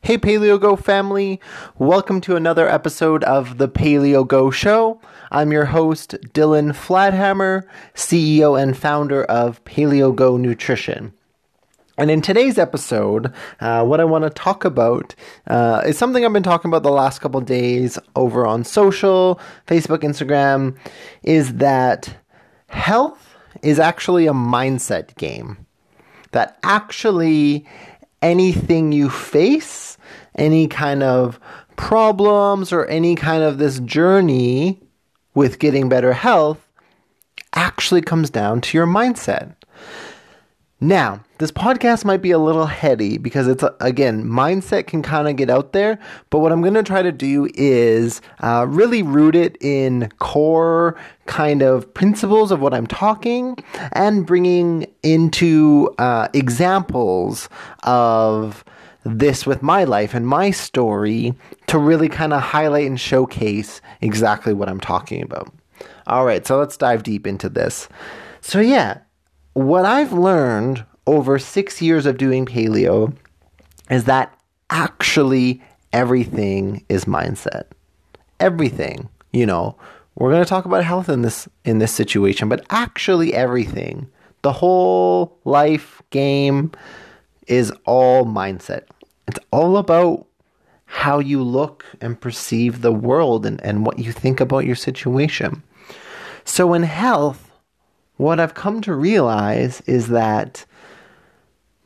Hey Paleo Go family, welcome to another episode of the Paleo Go Show. I'm your host, Dylan Flathammer, CEO and founder of Paleo Go Nutrition. And in today's episode, uh, what I want to talk about uh, is something I've been talking about the last couple days over on social, Facebook, Instagram, is that health is actually a mindset game. That actually anything you face, any kind of problems or any kind of this journey with getting better health actually comes down to your mindset. Now, this podcast might be a little heady because it's, again, mindset can kind of get out there. But what I'm going to try to do is uh, really root it in core kind of principles of what I'm talking and bringing into uh, examples of this with my life and my story to really kind of highlight and showcase exactly what I'm talking about. All right, so let's dive deep into this. So, yeah what I've learned over six years of doing paleo is that actually everything is mindset. Everything, you know, we're going to talk about health in this in this situation, but actually everything, the whole life game is all mindset. It's all about how you look and perceive the world and, and what you think about your situation. So in health, what I've come to realize is that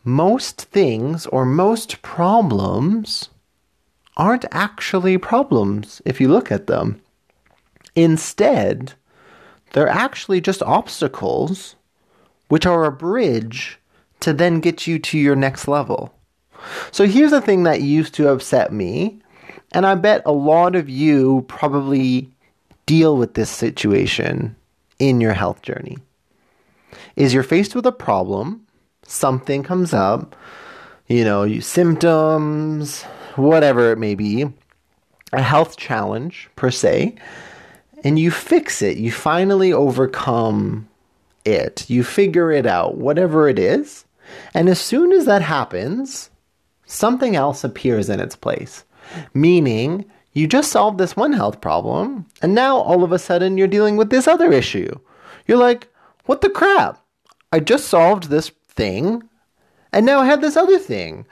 most things or most problems aren't actually problems if you look at them. Instead, they're actually just obstacles which are a bridge to then get you to your next level. So here's the thing that used to upset me, and I bet a lot of you probably deal with this situation in your health journey is you're faced with a problem, something comes up, you know, you, symptoms, whatever it may be, a health challenge per se, and you fix it. You finally overcome it. You figure it out, whatever it is. And as soon as that happens, something else appears in its place. Meaning, you just solved this one health problem, and now all of a sudden you're dealing with this other issue. You're like, what the crap? I just solved this thing, and now I have this other thing.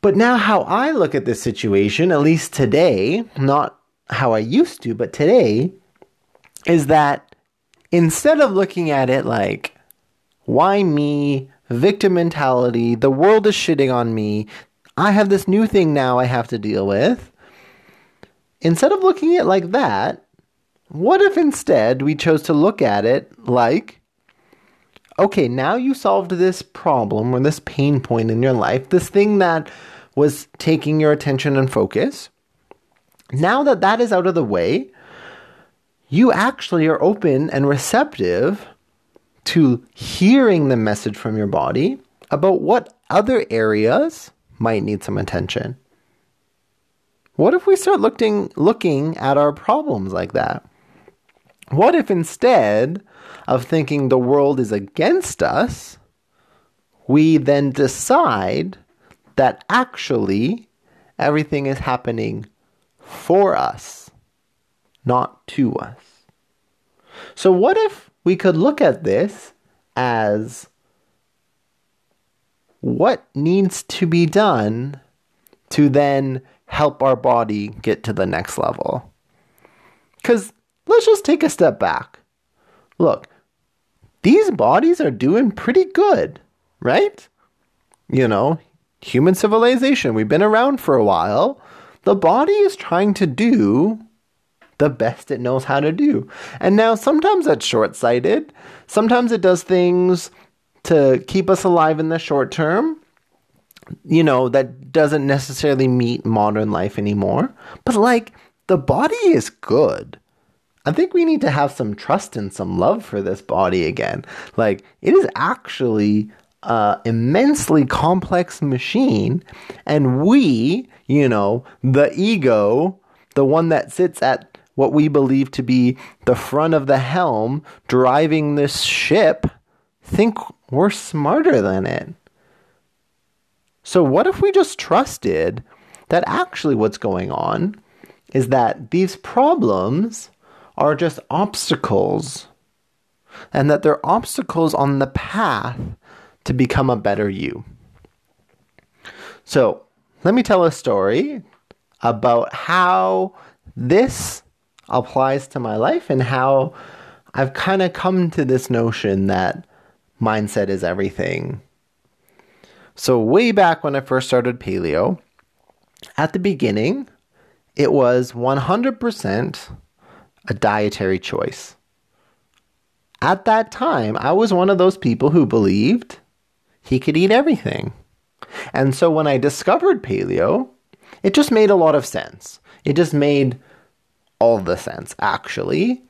But now, how I look at this situation, at least today, not how I used to, but today, is that instead of looking at it like, why me, victim mentality, the world is shitting on me, I have this new thing now I have to deal with, instead of looking at it like that, what if instead we chose to look at it like, okay, now you solved this problem or this pain point in your life, this thing that was taking your attention and focus. Now that that is out of the way, you actually are open and receptive to hearing the message from your body about what other areas might need some attention. What if we start looking looking at our problems like that? What if instead of thinking the world is against us, we then decide that actually everything is happening for us, not to us. So, what if we could look at this as what needs to be done to then help our body get to the next level? Because let's just take a step back. Look, these bodies are doing pretty good, right? You know, human civilization, we've been around for a while. The body is trying to do the best it knows how to do. And now sometimes that's short sighted, sometimes it does things to keep us alive in the short term. You know, that doesn't necessarily meet modern life anymore. But like, the body is good. I think we need to have some trust and some love for this body again. Like, it is actually an immensely complex machine, and we, you know, the ego, the one that sits at what we believe to be the front of the helm driving this ship, think we're smarter than it. So, what if we just trusted that actually what's going on is that these problems are just obstacles and that they're obstacles on the path to become a better you? So, let me tell a story about how this applies to my life and how I've kind of come to this notion that mindset is everything. So, way back when I first started paleo, at the beginning, it was 100% a dietary choice. At that time, I was one of those people who believed he could eat everything. And so when I discovered paleo, it just made a lot of sense. It just made all the sense, actually.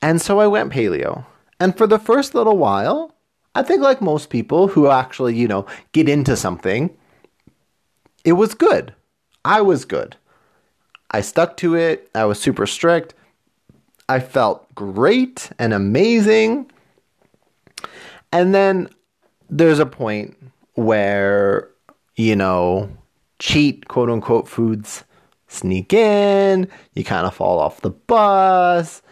And so I went paleo. And for the first little while, I think like most people who actually, you know, get into something, it was good. I was good. I stuck to it. I was super strict. I felt great and amazing. And then there's a point where, you know, cheat quote unquote foods sneak in, you kind of fall off the bus,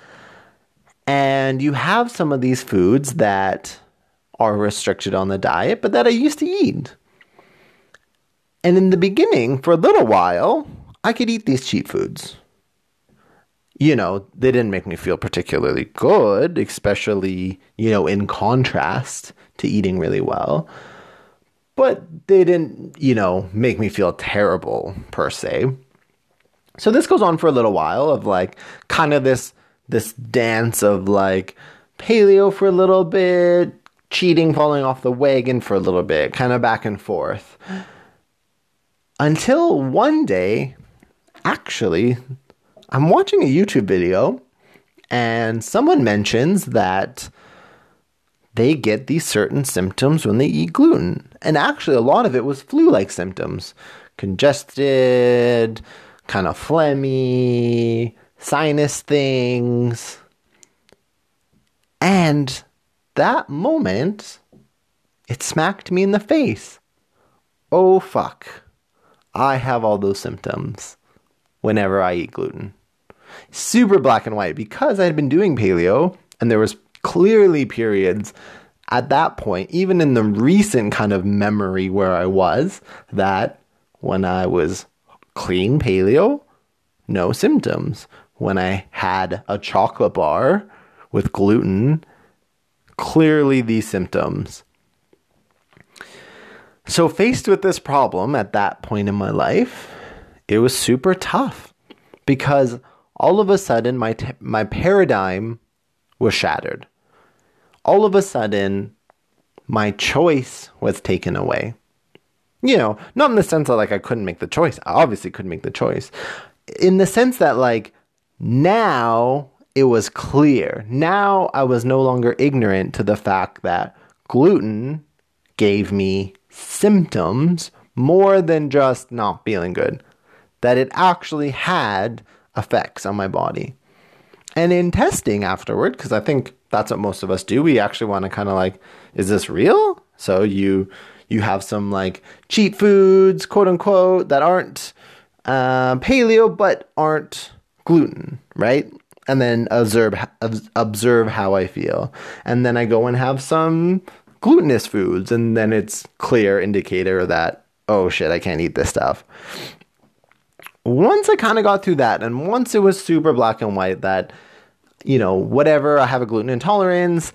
and you have some of these foods that are restricted on the diet, but that I used to eat. And in the beginning, for a little while, I could eat these cheat foods. You know, they didn't make me feel particularly good, especially, you know, in contrast to eating really well. But they didn't, you know, make me feel terrible per se. So this goes on for a little while of like kind of this this dance of like paleo for a little bit, cheating, falling off the wagon for a little bit, kind of back and forth. Until one day, actually, I'm watching a YouTube video and someone mentions that they get these certain symptoms when they eat gluten. And actually, a lot of it was flu like symptoms congested, kind of phlegmy, sinus things. And that moment, it smacked me in the face. Oh, fuck. I have all those symptoms whenever I eat gluten. Super black and white because I had been doing paleo and there was clearly periods at that point, even in the recent kind of memory where I was, that when I was clean paleo, no symptoms. When I had a chocolate bar with gluten, clearly these symptoms. So, faced with this problem at that point in my life, it was super tough because all of a sudden my, t- my paradigm was shattered. All of a sudden, my choice was taken away. You know, not in the sense that like I couldn't make the choice. I obviously couldn't make the choice. In the sense that like now it was clear. Now I was no longer ignorant to the fact that gluten gave me symptoms more than just not feeling good. That it actually had effects on my body. And in testing afterward, because I think that's what most of us do, we actually want to kind of like, is this real? So you you have some like cheat foods, quote unquote, that aren't uh, paleo but aren't gluten, right? And then observe observe how I feel, and then I go and have some glutinous foods, and then it's clear indicator that oh shit, I can't eat this stuff. Once I kind of got through that, and once it was super black and white that you know whatever I have a gluten intolerance,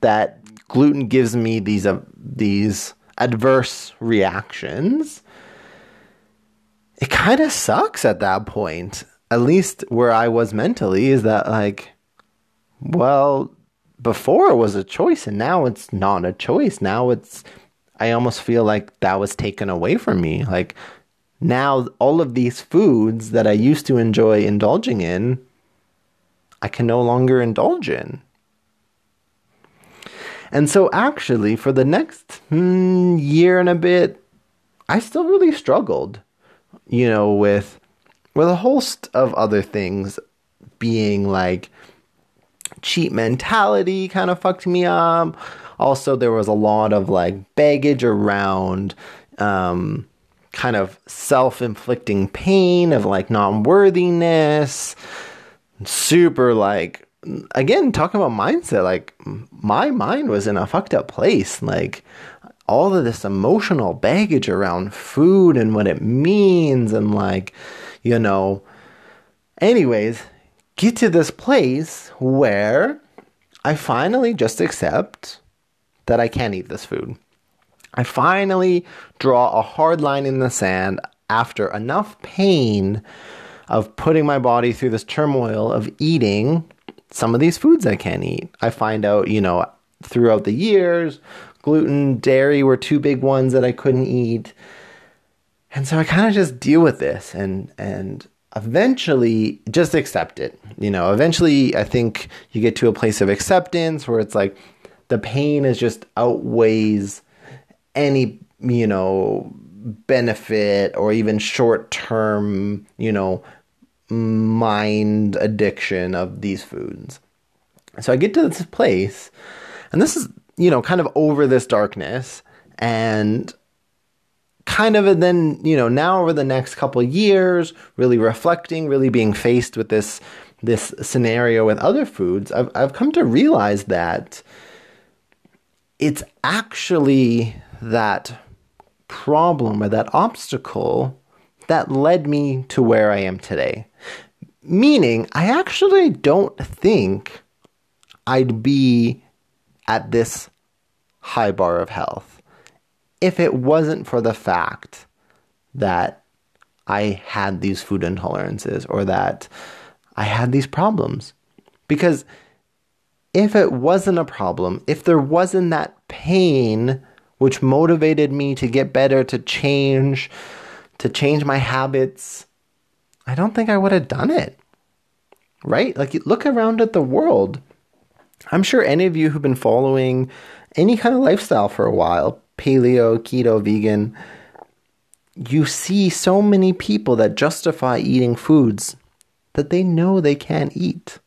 that gluten gives me these uh, these adverse reactions, it kind of sucks at that point. At least where I was mentally is that like, well, before it was a choice and now it's not a choice. Now it's, I almost feel like that was taken away from me. Like now all of these foods that I used to enjoy indulging in, I can no longer indulge in. And so, actually, for the next hmm, year and a bit, I still really struggled, you know, with with a host of other things being like cheat mentality kind of fucked me up. Also, there was a lot of like baggage around um, kind of self inflicting pain of like non worthiness, super like, again, talking about mindset, like my mind was in a fucked up place. Like, all of this emotional baggage around food and what it means, and like, you know, anyways, get to this place where I finally just accept that I can't eat this food. I finally draw a hard line in the sand after enough pain of putting my body through this turmoil of eating some of these foods I can't eat. I find out, you know, throughout the years, gluten, dairy were two big ones that I couldn't eat. And so I kind of just deal with this and and eventually just accept it. You know, eventually I think you get to a place of acceptance where it's like the pain is just outweighs any, you know, benefit or even short term, you know, mind addiction of these foods. So I get to this place, and this is, you know, kind of over this darkness, and kind of then you know now over the next couple years really reflecting really being faced with this this scenario with other foods i've i've come to realize that it's actually that problem or that obstacle that led me to where I am today. Meaning, I actually don't think I'd be at this high bar of health if it wasn't for the fact that I had these food intolerances or that I had these problems. Because if it wasn't a problem, if there wasn't that pain which motivated me to get better, to change, to change my habits, I don't think I would have done it. Right? Like, look around at the world. I'm sure any of you who've been following any kind of lifestyle for a while paleo, keto, vegan you see so many people that justify eating foods that they know they can't eat.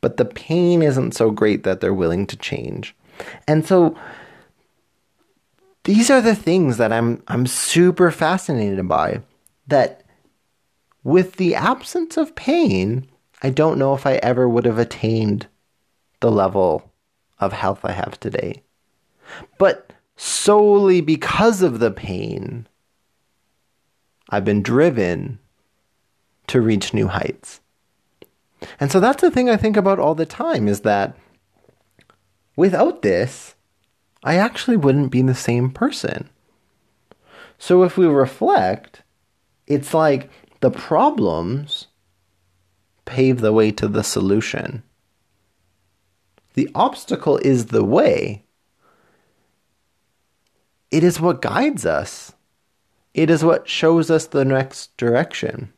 But the pain isn't so great that they're willing to change. And so these are the things that I'm I'm super fascinated by that with the absence of pain, I don't know if I ever would have attained the level of health I have today. But solely because of the pain, I've been driven to reach new heights. And so that's the thing I think about all the time is that without this, I actually wouldn't be the same person. So if we reflect, it's like the problems pave the way to the solution. The obstacle is the way. It is what guides us. It is what shows us the next direction.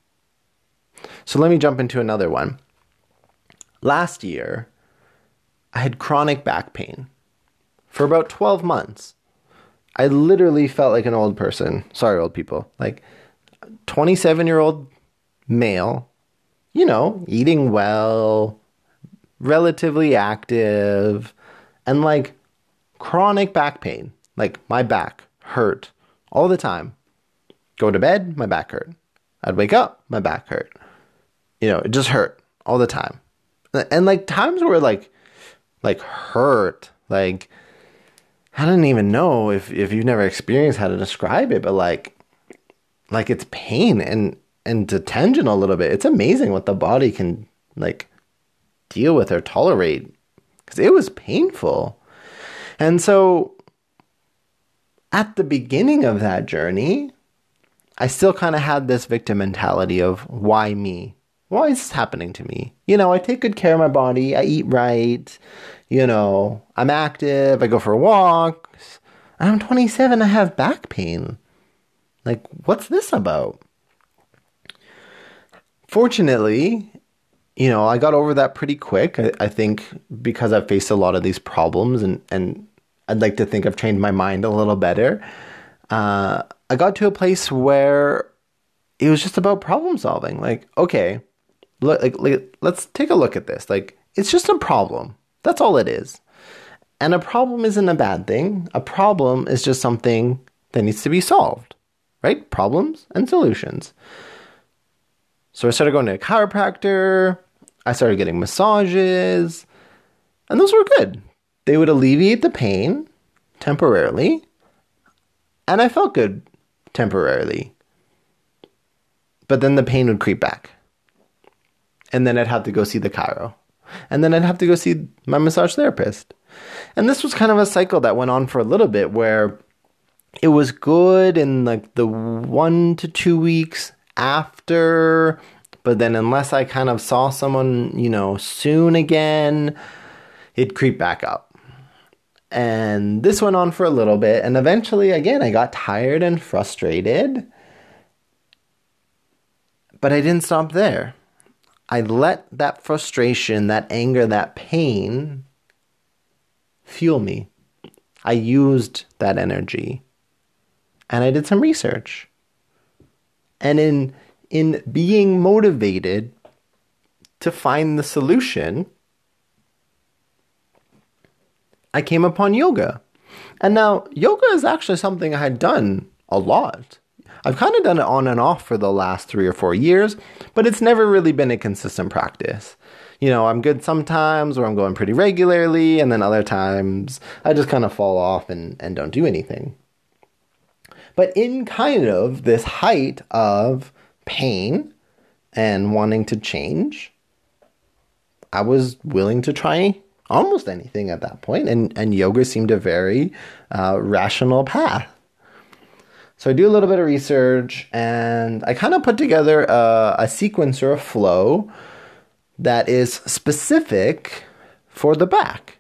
So let me jump into another one. Last year, I had chronic back pain for about 12 months. I literally felt like an old person. Sorry, old people. Like 27 year old male, you know, eating well, relatively active, and like chronic back pain. Like my back hurt all the time. Go to bed, my back hurt. I'd wake up, my back hurt. You know, it just hurt all the time. And like times where like like hurt, like I don't even know if if you've never experienced how to describe it, but like like it's pain and and detention a little bit. It's amazing what the body can like deal with or tolerate because it was painful. And so at the beginning of that journey, I still kind of had this victim mentality of why me? Why is this happening to me? You know, I take good care of my body, I eat right, you know, I'm active, I go for walks. I'm 27, I have back pain. Like, what's this about? Fortunately, you know, I got over that pretty quick. I, I think because I've faced a lot of these problems and, and I'd like to think I've trained my mind a little better. Uh, I got to a place where it was just about problem solving. Like, okay, look, like, like, let's take a look at this. Like, it's just a problem. That's all it is. And a problem isn't a bad thing. A problem is just something that needs to be solved, right? Problems and solutions. So I started going to a chiropractor. I started getting massages, and those were good. They would alleviate the pain temporarily, and I felt good temporarily. But then the pain would creep back. And then I'd have to go see the chiro. And then I'd have to go see my massage therapist. And this was kind of a cycle that went on for a little bit where it was good in like the one to two weeks after, but then unless I kind of saw someone, you know, soon again, it'd creep back up. And this went on for a little bit, and eventually, again, I got tired and frustrated. But I didn't stop there. I let that frustration, that anger, that pain fuel me. I used that energy and I did some research. And in in being motivated to find the solution, I came upon yoga. And now yoga is actually something I had done a lot. I've kind of done it on and off for the last 3 or 4 years, but it's never really been a consistent practice you know, I'm good sometimes or I'm going pretty regularly, and then other times I just kind of fall off and, and don't do anything. But in kind of this height of pain and wanting to change, I was willing to try almost anything at that point, and, and yoga seemed a very uh, rational path. So I do a little bit of research and I kind of put together a, a sequence or a flow that is specific for the back.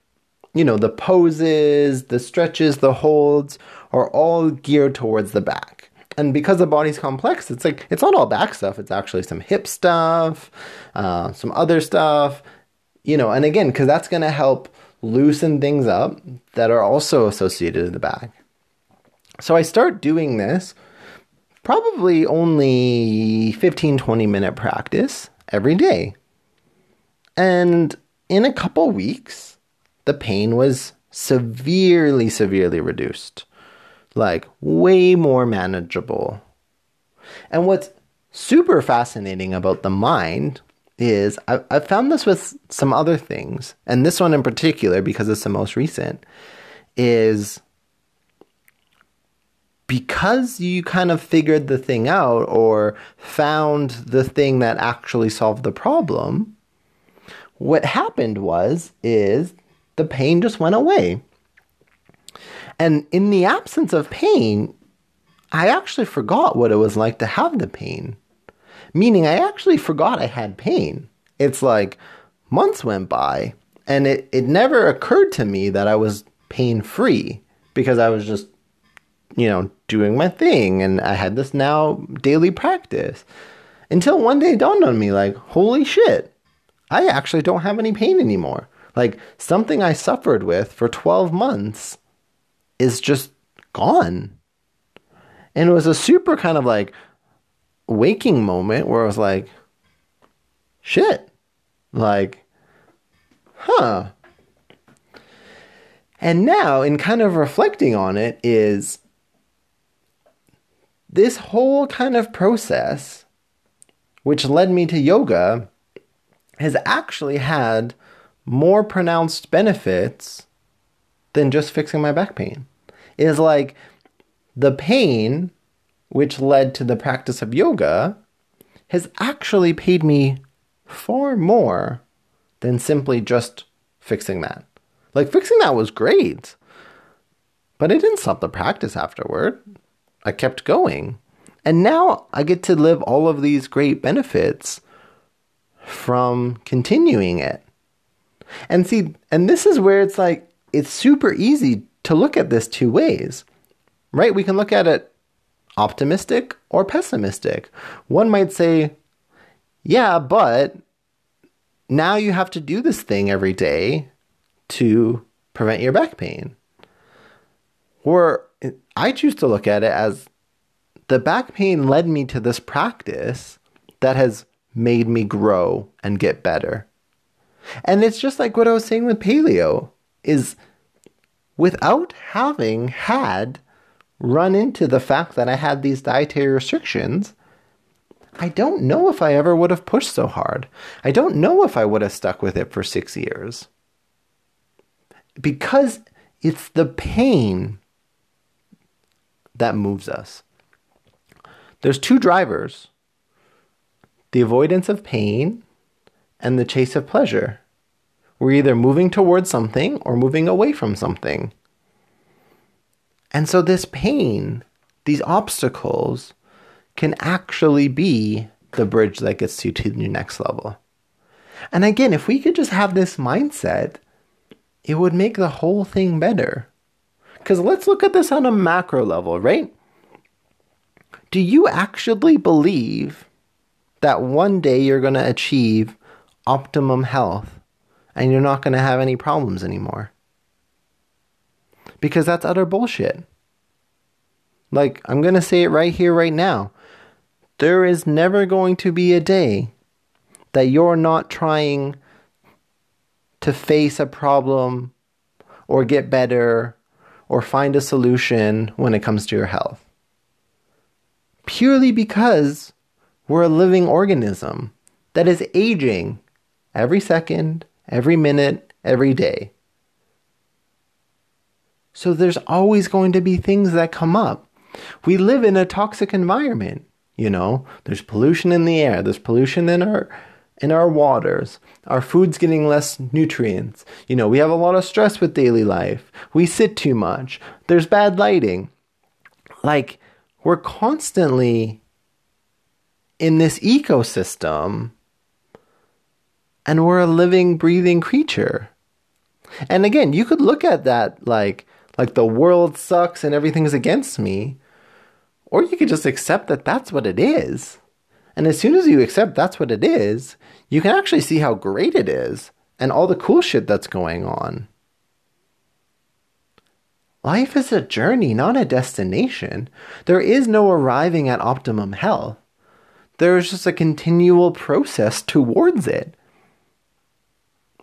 You know, the poses, the stretches, the holds are all geared towards the back. And because the body's complex, it's like it's not all back stuff. It's actually some hip stuff, uh, some other stuff, you know. And again, because that's going to help loosen things up that are also associated in the back. So I start doing this probably only 15 20 minute practice every day. And in a couple weeks, the pain was severely, severely reduced. Like, way more manageable. And what's super fascinating about the mind is I, I found this with some other things, and this one in particular, because it's the most recent, is because you kind of figured the thing out or found the thing that actually solved the problem, what happened was is the pain just went away. And in the absence of pain, I actually forgot what it was like to have the pain. Meaning I actually forgot I had pain. It's like months went by and it, it never occurred to me that I was pain free because I was just, you know, doing my thing and I had this now daily practice. Until one day it dawned on me like, holy shit, I actually don't have any pain anymore. Like something I suffered with for 12 months is just gone. And it was a super kind of like waking moment where I was like, shit. Like, huh. And now, in kind of reflecting on it, is this whole kind of process, which led me to yoga, has actually had more pronounced benefits than just fixing my back pain. It is like the pain which led to the practice of yoga has actually paid me far more than simply just fixing that. Like fixing that was great, but I didn't stop the practice afterward. I kept going. And now I get to live all of these great benefits from continuing it. And see, and this is where it's like, it's super easy to look at this two ways, right? We can look at it optimistic or pessimistic. One might say, yeah, but now you have to do this thing every day to prevent your back pain. Or I choose to look at it as the back pain led me to this practice that has made me grow and get better. And it's just like what I was saying with paleo is without having had run into the fact that I had these dietary restrictions, I don't know if I ever would have pushed so hard. I don't know if I would have stuck with it for six years. Because it's the pain that moves us. There's two drivers the avoidance of pain and the chase of pleasure. We're either moving towards something or moving away from something. And so, this pain, these obstacles, can actually be the bridge that gets you to the next level. And again, if we could just have this mindset, it would make the whole thing better. Because let's look at this on a macro level, right? Do you actually believe that one day you're going to achieve optimum health and you're not going to have any problems anymore? Because that's utter bullshit. Like, I'm going to say it right here, right now. There is never going to be a day that you're not trying to face a problem or get better or find a solution when it comes to your health. Purely because we're a living organism that is aging every second, every minute, every day. So there's always going to be things that come up. We live in a toxic environment. You know, there's pollution in the air, there's pollution in our in our waters. Our food's getting less nutrients. You know, we have a lot of stress with daily life. We sit too much. There's bad lighting. Like we're constantly in this ecosystem and we're a living breathing creature. And again, you could look at that like like the world sucks and everything's against me or you could just accept that that's what it is. And as soon as you accept that's what it is, you can actually see how great it is and all the cool shit that's going on. Life is a journey, not a destination. There is no arriving at optimum health. There is just a continual process towards it.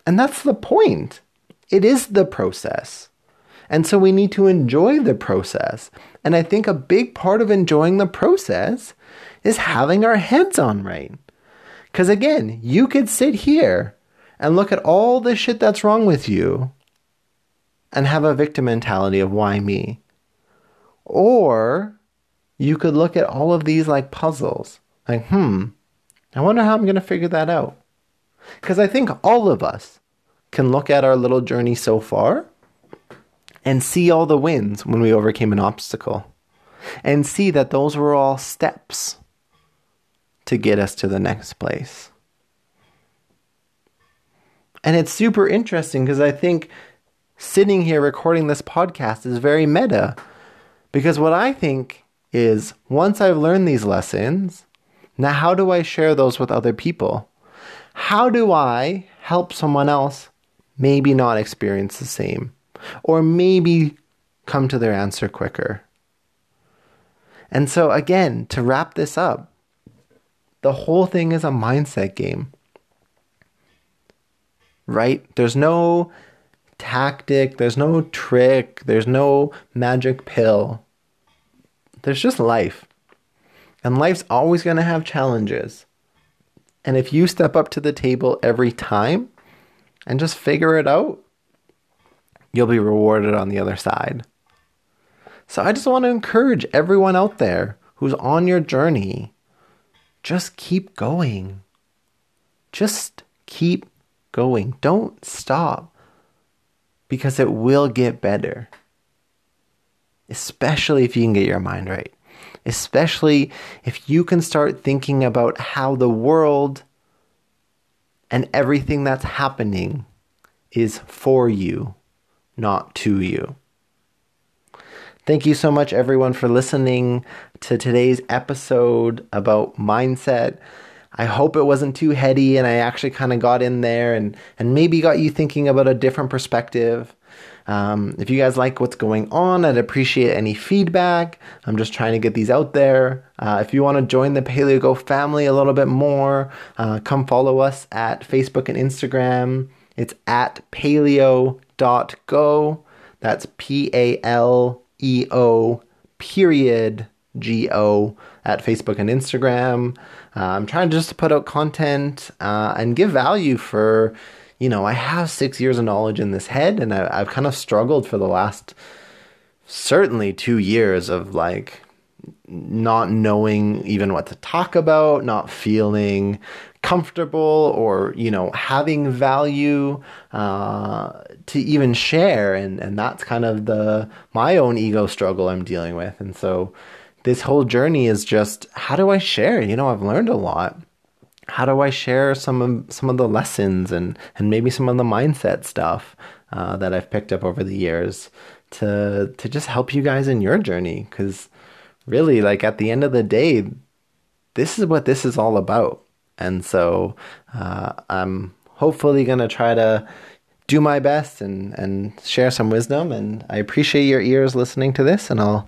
And that's the point. It is the process. And so we need to enjoy the process. And I think a big part of enjoying the process is having our heads on right. Because again, you could sit here and look at all the shit that's wrong with you and have a victim mentality of why me. Or you could look at all of these like puzzles, like, hmm, I wonder how I'm going to figure that out. Because I think all of us can look at our little journey so far and see all the wins when we overcame an obstacle and see that those were all steps to get us to the next place. And it's super interesting because I think sitting here recording this podcast is very meta. Because what I think is once I've learned these lessons, now how do I share those with other people? How do I help someone else maybe not experience the same? or maybe come to their answer quicker. And so, again, to wrap this up, the whole thing is a mindset game. Right? There's no tactic, there's no trick, there's no magic pill. There's just life. And life's always going to have challenges. And if you step up to the table every time and just figure it out, you'll be rewarded on the other side. So I just want to encourage everyone out there who's on your journey just keep going. Just keep going. Don't stop because it will get better. Especially if you can get your mind right. Especially if you can start thinking about how the world and everything that's happening is for you not to you. Thank you so much, everyone, for listening to today's episode about mindset. I hope it wasn't too heady and I actually kind of got in there and, and maybe got you thinking about a different perspective. Um, if you guys like what's going on, I'd appreciate any feedback. I'm just trying to get these out there. Uh, if you want to join the Paleo Go family a little bit more, uh, come follow us at Facebook and Instagram. It's at paleo dot go. That's P A L E O period go at Facebook and Instagram. Uh, I'm trying just to put out content uh, and give value for, you know, I have six years of knowledge in this head, and I, I've kind of struggled for the last certainly two years of like not knowing even what to talk about, not feeling comfortable or you know having value uh, to even share and and that's kind of the my own ego struggle I'm dealing with and so this whole journey is just how do I share? You know I've learned a lot. How do I share some of some of the lessons and and maybe some of the mindset stuff uh, that I've picked up over the years to to just help you guys in your journey? Because really like at the end of the day this is what this is all about. And so uh, I'm hopefully to try to do my best and, and share some wisdom. And I appreciate your ears listening to this, and I'll